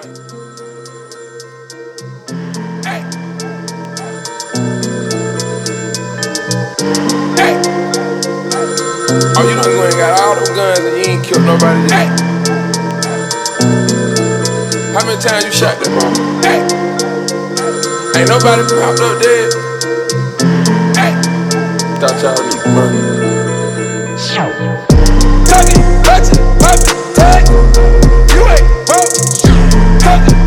Hey. Oh, you think you ain't got all them guns and you ain't killed nobody Hey! How many times you shot them? Hey. Ain't nobody popped up dead. Hey. Thought y'all need money. Tuck it, touch it, pop it, tag. You ain't broke fuck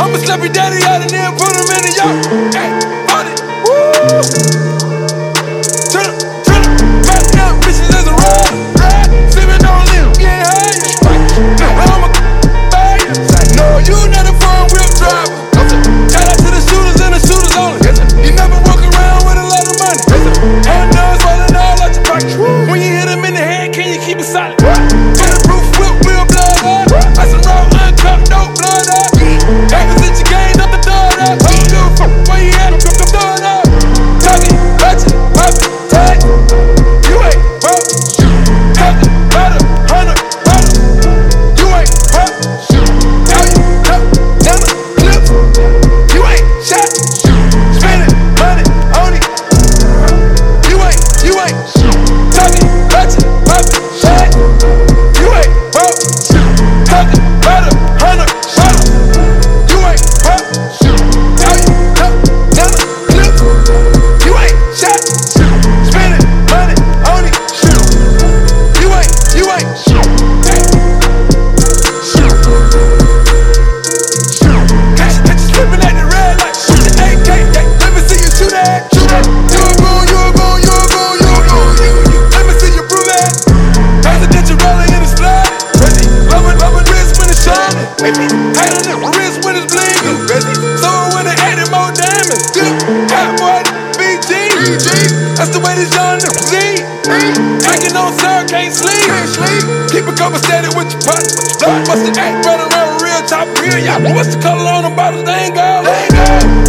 I'ma slap your daddy out and then put him in the yard. Hey, honey, woo. baby. Hanging the wrist when it's blinking, baby. Someone with an added more diamonds. Dip, hot boy, BG. That's the way these young niggas see. Hanging on sir, can't sleep. Keep it couple steady with your butt. Blood bustin' act, running around real top real. Y'all, what's the color on the bottles? They ain't gold. They ain't gold.